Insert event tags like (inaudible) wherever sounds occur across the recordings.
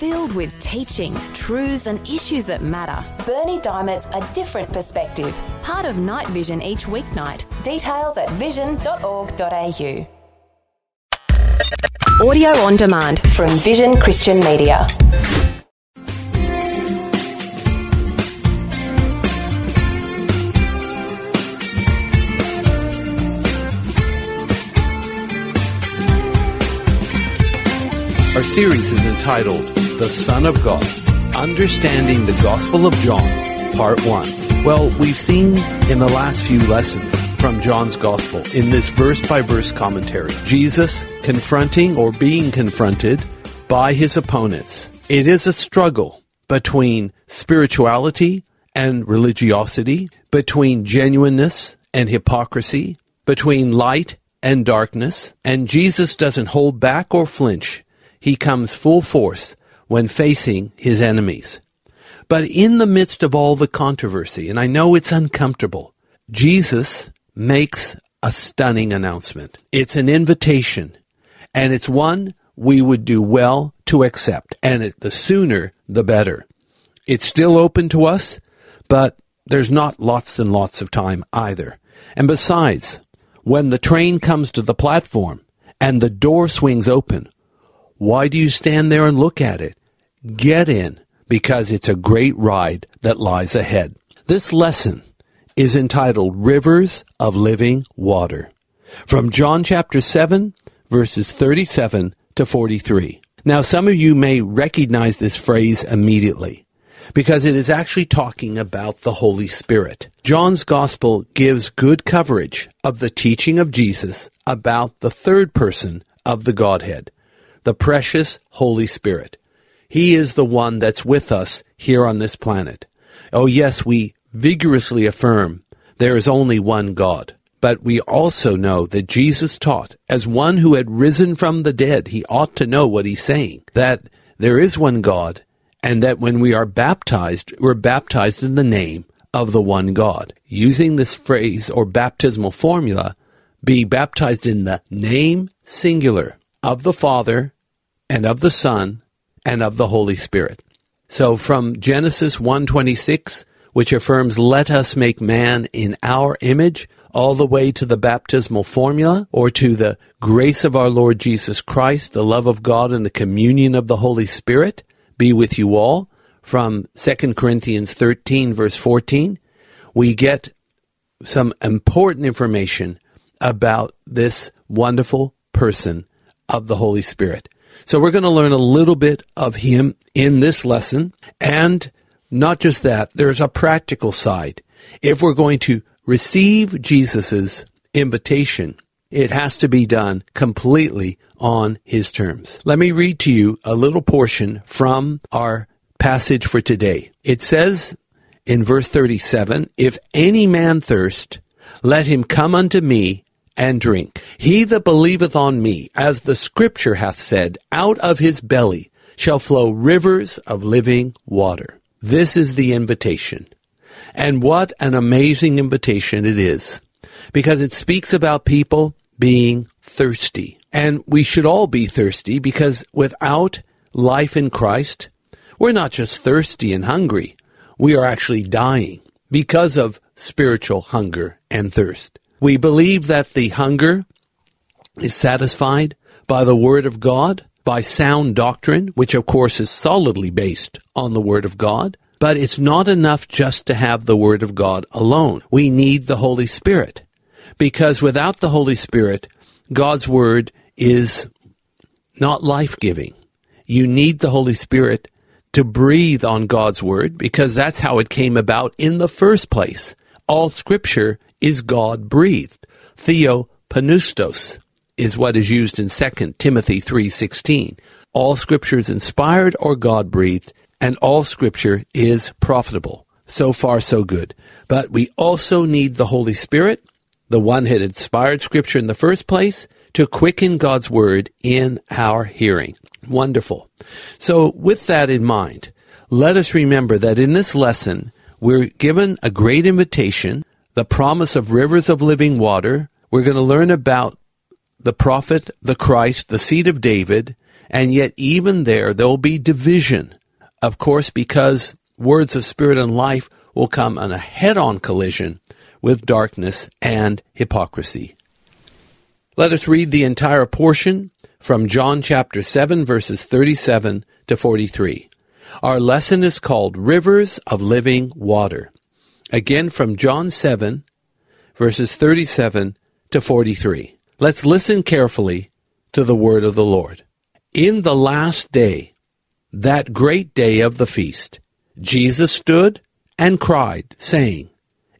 Filled with teaching, truths, and issues that matter. Bernie Diamond's A Different Perspective. Part of Night Vision each weeknight. Details at vision.org.au. Audio on demand from Vision Christian Media. Our series is entitled The Son of God Understanding the Gospel of John, Part 1. Well, we've seen in the last few lessons from John's Gospel in this verse by verse commentary Jesus confronting or being confronted by his opponents. It is a struggle between spirituality and religiosity, between genuineness and hypocrisy, between light and darkness, and Jesus doesn't hold back or flinch he comes full force when facing his enemies. But in the midst of all the controversy, and I know it's uncomfortable, Jesus makes a stunning announcement. It's an invitation, and it's one we would do well to accept, and it, the sooner the better. It's still open to us, but there's not lots and lots of time either. And besides, when the train comes to the platform and the door swings open, why do you stand there and look at it? Get in, because it's a great ride that lies ahead. This lesson is entitled Rivers of Living Water from John chapter 7, verses 37 to 43. Now, some of you may recognize this phrase immediately because it is actually talking about the Holy Spirit. John's Gospel gives good coverage of the teaching of Jesus about the third person of the Godhead the precious Holy Spirit. He is the one that's with us here on this planet. Oh, yes, we vigorously affirm there is only one God. But we also know that Jesus taught, as one who had risen from the dead, he ought to know what he's saying, that there is one God, and that when we are baptized, we're baptized in the name of the one God. Using this phrase or baptismal formula, be baptized in the name singular of the Father and of the Son and of the Holy Spirit. So from Genesis 1:26, which affirms let us make man in our image, all the way to the baptismal formula or to the grace of our Lord Jesus Christ, the love of God and the communion of the Holy Spirit be with you all from 2 Corinthians 13 verse 14, we get some important information about this wonderful person of the Holy Spirit. So we're going to learn a little bit of him in this lesson. And not just that, there's a practical side. If we're going to receive Jesus' invitation, it has to be done completely on his terms. Let me read to you a little portion from our passage for today. It says in verse 37, If any man thirst, let him come unto me and drink. He that believeth on me, as the scripture hath said, out of his belly shall flow rivers of living water. This is the invitation. And what an amazing invitation it is. Because it speaks about people being thirsty. And we should all be thirsty because without life in Christ, we're not just thirsty and hungry. We are actually dying because of spiritual hunger and thirst. We believe that the hunger is satisfied by the Word of God, by sound doctrine, which of course is solidly based on the Word of God. But it's not enough just to have the Word of God alone. We need the Holy Spirit. Because without the Holy Spirit, God's Word is not life giving. You need the Holy Spirit to breathe on God's Word because that's how it came about in the first place. All Scripture is God breathed. Theopneustos is what is used in 2 Timothy 3:16. All scripture is inspired or God breathed, and all scripture is profitable. So far so good. But we also need the Holy Spirit, the one who inspired scripture in the first place, to quicken God's word in our hearing. Wonderful. So with that in mind, let us remember that in this lesson, we're given a great invitation the promise of rivers of living water. We're going to learn about the prophet, the Christ, the seed of David, And yet, even there, there will be division. Of course, because words of spirit and life will come on a head on collision with darkness and hypocrisy. Let us read the entire portion from John chapter 7, verses 37 to 43. Our lesson is called Rivers of Living Water. Again from John 7, verses 37 to 43. Let's listen carefully to the word of the Lord. In the last day, that great day of the feast, Jesus stood and cried, saying,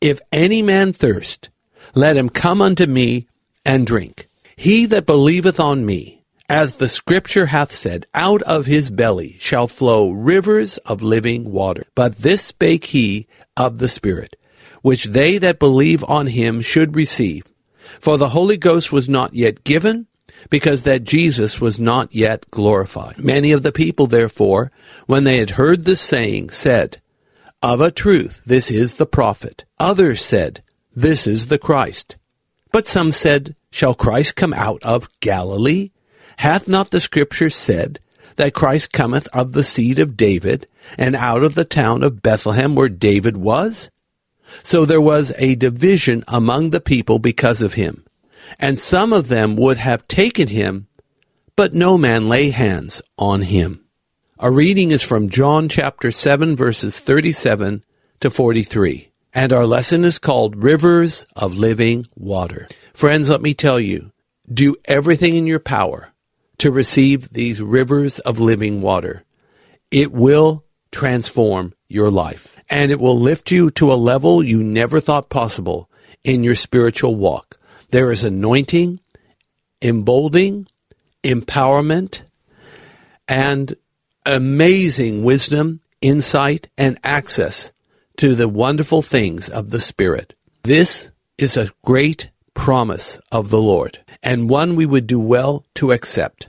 If any man thirst, let him come unto me and drink. He that believeth on me, as the scripture hath said, out of his belly shall flow rivers of living water. But this spake he of the Spirit, which they that believe on him should receive. For the Holy Ghost was not yet given, because that Jesus was not yet glorified. Many of the people, therefore, when they had heard this saying, said, Of a truth, this is the prophet. Others said, This is the Christ. But some said, Shall Christ come out of Galilee? Hath not the Scripture said that Christ cometh of the seed of David, and out of the town of Bethlehem where David was? So there was a division among the people because of him. And some of them would have taken him, but no man lay hands on him. Our reading is from John chapter 7 verses 37 to 43. And our lesson is called Rivers of Living Water. Friends, let me tell you, do everything in your power to receive these rivers of living water. It will transform your life and it will lift you to a level you never thought possible in your spiritual walk. There is anointing, emboldening, empowerment, and amazing wisdom, insight, and access to the wonderful things of the Spirit. This is a great promise of the Lord, and one we would do well to accept.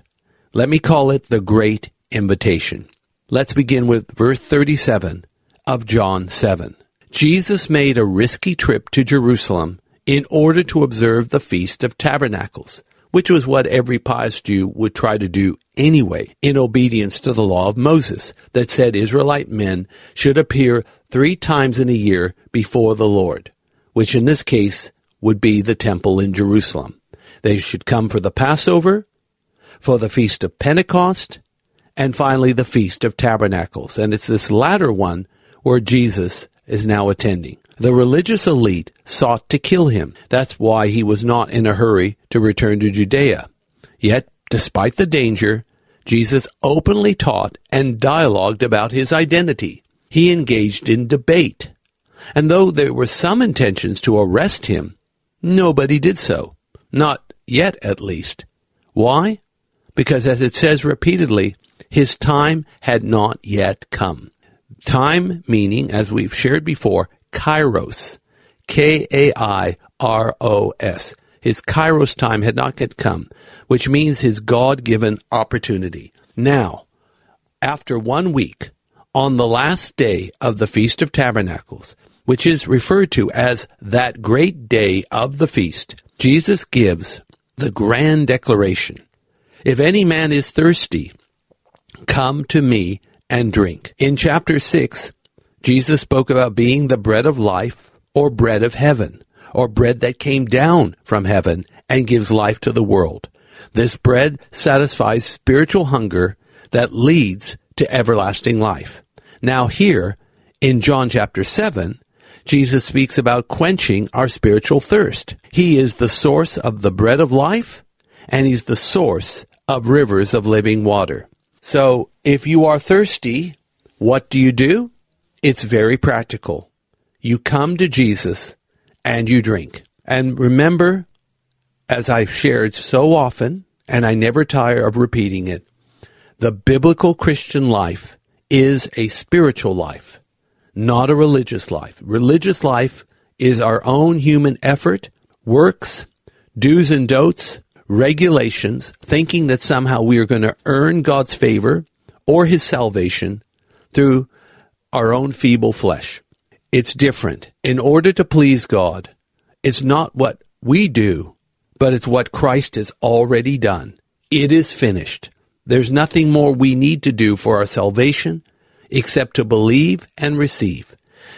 Let me call it the Great Invitation. Let's begin with verse 37 of John 7. Jesus made a risky trip to Jerusalem in order to observe the Feast of Tabernacles, which was what every pious Jew would try to do anyway, in obedience to the law of Moses that said Israelite men should appear three times in a year before the Lord, which in this case would be the temple in Jerusalem. They should come for the Passover, for the Feast of Pentecost, and finally the Feast of Tabernacles. And it's this latter one where Jesus is now attending. The religious elite sought to kill him. That's why he was not in a hurry to return to Judea. Yet, despite the danger, Jesus openly taught and dialogued about his identity. He engaged in debate. And though there were some intentions to arrest him, nobody did so. Not yet, at least. Why? Because as it says repeatedly, his time had not yet come. Time meaning, as we've shared before, kairos. K A I R O S. His kairos time had not yet come, which means his God given opportunity. Now, after one week, on the last day of the Feast of Tabernacles, which is referred to as that great day of the feast, Jesus gives the grand declaration If any man is thirsty, come to me and drink. In chapter 6, Jesus spoke about being the bread of life or bread of heaven or bread that came down from heaven and gives life to the world. This bread satisfies spiritual hunger that leads to everlasting life. Now here in John chapter 7, Jesus speaks about quenching our spiritual thirst. He is the source of the bread of life and he's the source of rivers of living water. So if you are thirsty, what do you do? It's very practical. You come to Jesus and you drink. And remember, as I've shared so often, and I never tire of repeating it, the biblical Christian life is a spiritual life, not a religious life. Religious life is our own human effort, works, do's and don'ts, regulations, thinking that somehow we are going to earn God's favor or his salvation through our own feeble flesh. It's different. In order to please God, it's not what we do, but it's what Christ has already done. It is finished. There's nothing more we need to do for our salvation except to believe and receive.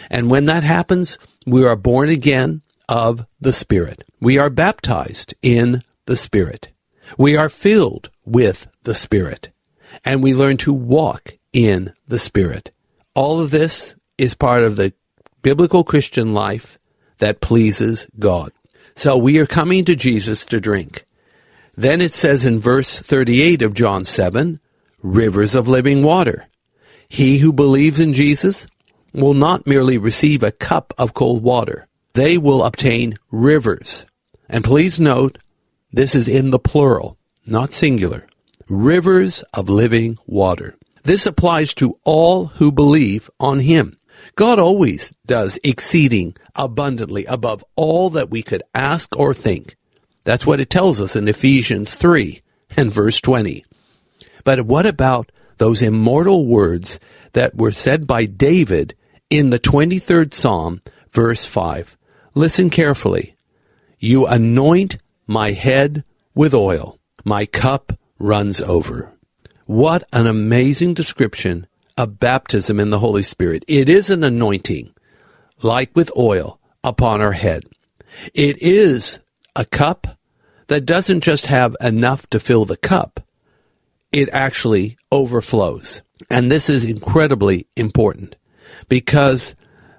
And when that happens, we are born again of the Spirit. We are baptized in the Spirit. We are filled with the Spirit. And we learn to walk in the Spirit. All of this is part of the biblical Christian life that pleases God. So we are coming to Jesus to drink. Then it says in verse 38 of John 7, rivers of living water. He who believes in Jesus will not merely receive a cup of cold water. They will obtain rivers. And please note, this is in the plural, not singular. Rivers of living water. This applies to all who believe on Him. God always does exceeding abundantly above all that we could ask or think. That's what it tells us in Ephesians 3 and verse 20. But what about those immortal words that were said by David in the 23rd Psalm, verse 5? Listen carefully. You anoint my head with oil. My cup runs over. What an amazing description of baptism in the Holy Spirit. It is an anointing, like with oil, upon our head. It is a cup that doesn't just have enough to fill the cup, it actually overflows. And this is incredibly important because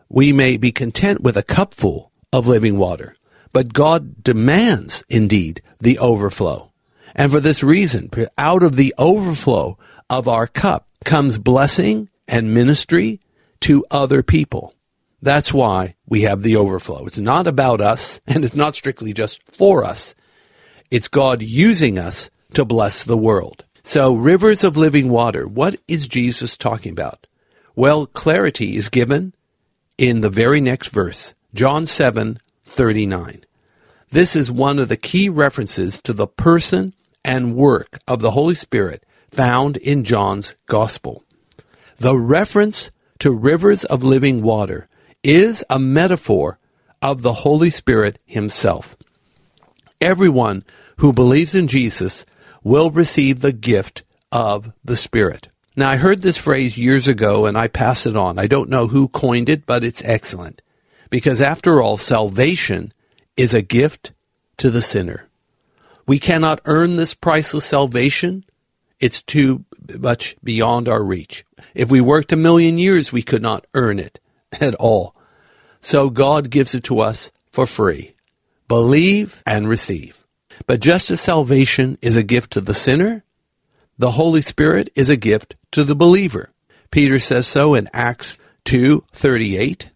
we may be content with a cupful of living water, but God demands indeed the overflow. And for this reason, out of the overflow of our cup comes blessing and ministry to other people. That's why we have the overflow. It's not about us, and it's not strictly just for us. It's God using us to bless the world. So, rivers of living water, what is Jesus talking about? Well, clarity is given in the very next verse, John 7 39. This is one of the key references to the person and work of the Holy Spirit found in John's Gospel. The reference to rivers of living water is a metaphor of the Holy Spirit Himself. Everyone who believes in Jesus will receive the gift of the Spirit. Now, I heard this phrase years ago and I pass it on. I don't know who coined it, but it's excellent. Because after all, salvation is a gift to the sinner. We cannot earn this priceless salvation. It's too much beyond our reach. If we worked a million years, we could not earn it (laughs) at all. So God gives it to us for free. Believe and receive. But just as salvation is a gift to the sinner, the Holy Spirit is a gift to the believer. Peter says so in Acts 2:38.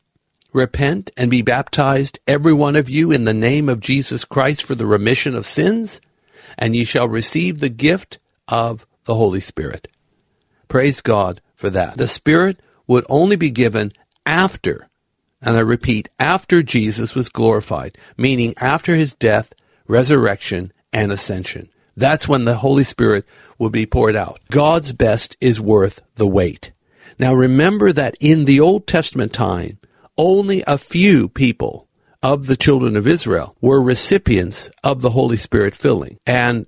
Repent and be baptized every one of you in the name of Jesus Christ for the remission of sins, and ye shall receive the gift of the Holy Spirit. Praise God for that. The Spirit would only be given after, and I repeat, after Jesus was glorified, meaning after his death resurrection, and ascension. That's when the Holy Spirit will be poured out. God's best is worth the wait. Now remember that in the Old Testament time, only a few people of the children of Israel were recipients of the Holy Spirit filling. And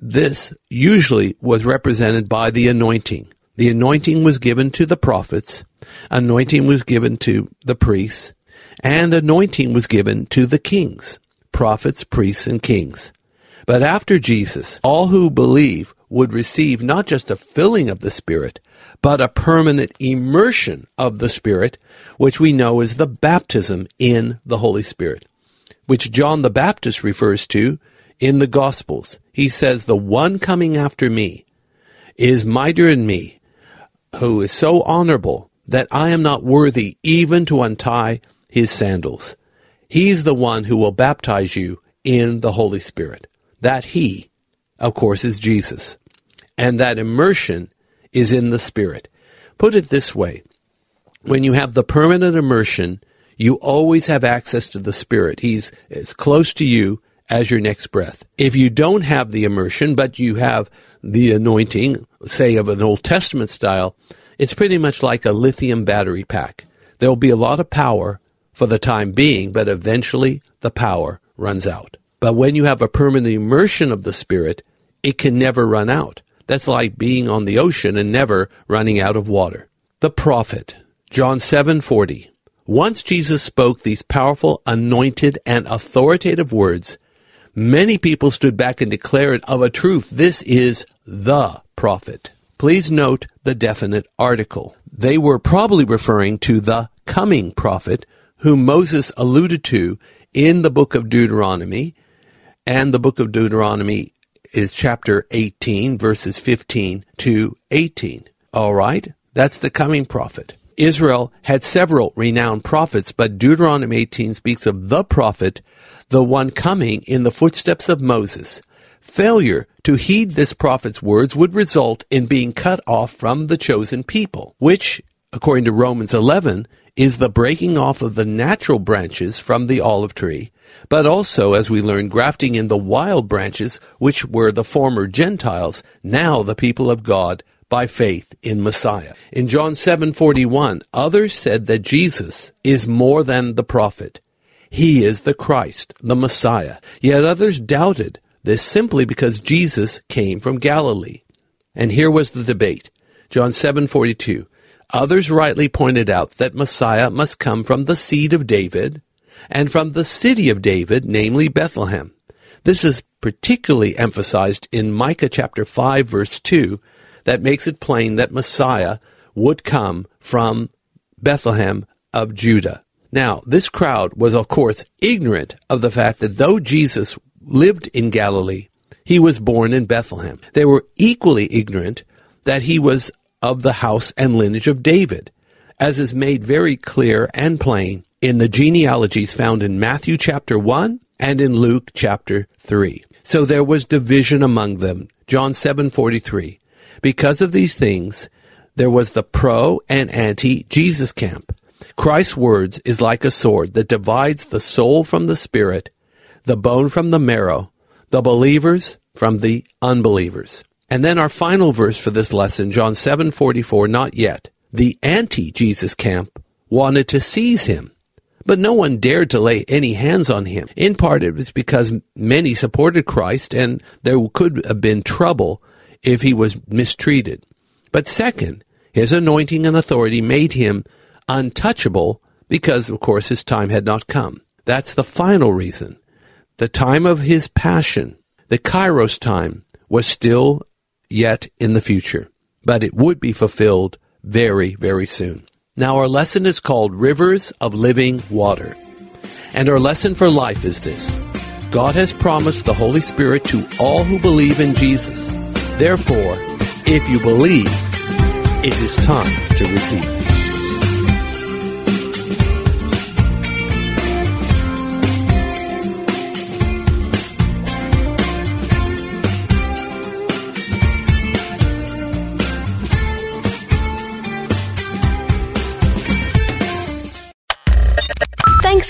this usually was represented by the anointing. The anointing was given to the prophets, anointing was given to the priests, and anointing was given to the kings prophets, priests, and kings. But after Jesus, all who believe would receive not just a filling of the Spirit, but a permanent immersion of the Spirit, which we know is the baptism in the Holy Spirit, which John the Baptist refers to in the Gospels. He says, The one coming after me is mightier than me, who is so honorable that I am not worthy even to untie his sandals. He's the one who will baptize you in the Holy Spirit. That He, of course, is Jesus. And that immersion is in the Spirit. Put it this way when you have the permanent immersion, you always have access to the Spirit. He's as close to you as your next breath. If you don't have the immersion, but you have the anointing, say of an Old Testament style, it's pretty much like a lithium battery pack. There'll be a lot of power, for the time being, but eventually the power runs out. But when you have a permanent immersion of the Spirit, it can never run out. That's like being on the ocean and never running out of water. The prophet, John 7:40. Once Jesus spoke these powerful, anointed, and authoritative words, many people stood back and declared of a truth, this is the prophet. Please note the definite article. They were probably referring to the coming prophet whom Moses alluded to in the book of Deuteronomy, and the book of Deuteronomy is chapter 18, verses 15 to 18. All right? That's the coming prophet. Israel had several renowned prophets, but Deuteronomy 18 speaks of the prophet, the one coming in the footsteps of Moses. Failure to heed this prophet's words would result in being cut off from the chosen people, which, according to Romans 11, is the breaking off of the natural branches from the olive tree, but also, as we learn, grafting in the wild branches, which were the former Gentiles, now the people of God, by faith in Messiah. In John 7:41, others said that Jesus is more than the prophet. He is the Christ, the Messiah. Yet others doubted this simply because Jesus came from Galilee. And here was the debate. John 7:42. Others rightly pointed out that Messiah must come from the seed of David and from the city of David, namely Bethlehem. This is particularly emphasized in Micah chapter 5 verse 2 that makes it plain that Messiah would come from Bethlehem of Judah. Now, this crowd was of course ignorant of the fact that though Jesus lived in Galilee, he was born in Bethlehem. They were equally ignorant that he was of the house and lineage of David, as is made very clear and plain in the genealogies found in Matthew chapter 1 and in Luke chapter 3. So there was division among them. John 7:43. Because of these things, there was the pro and anti Jesus camp. Christ's words is like a sword that divides the soul from the spirit, the bone from the marrow, the believers from the unbelievers. And then our final verse for this lesson, John 7:44, not yet. The anti-Jesus camp wanted to seize him, but no one dared to lay any hands on him. In part it was because many supported Christ and there could have been trouble if he was mistreated. But second, his anointing and authority made him untouchable because of course his time had not come. That's the final reason. The time of his passion, the Kairos time, was still yet in the future, but it would be fulfilled very, very soon. Now, our lesson is called Rivers of Living Water. And our lesson for life is this God has promised the Holy Spirit to all who believe in Jesus. Therefore, if you believe, it is time to receive.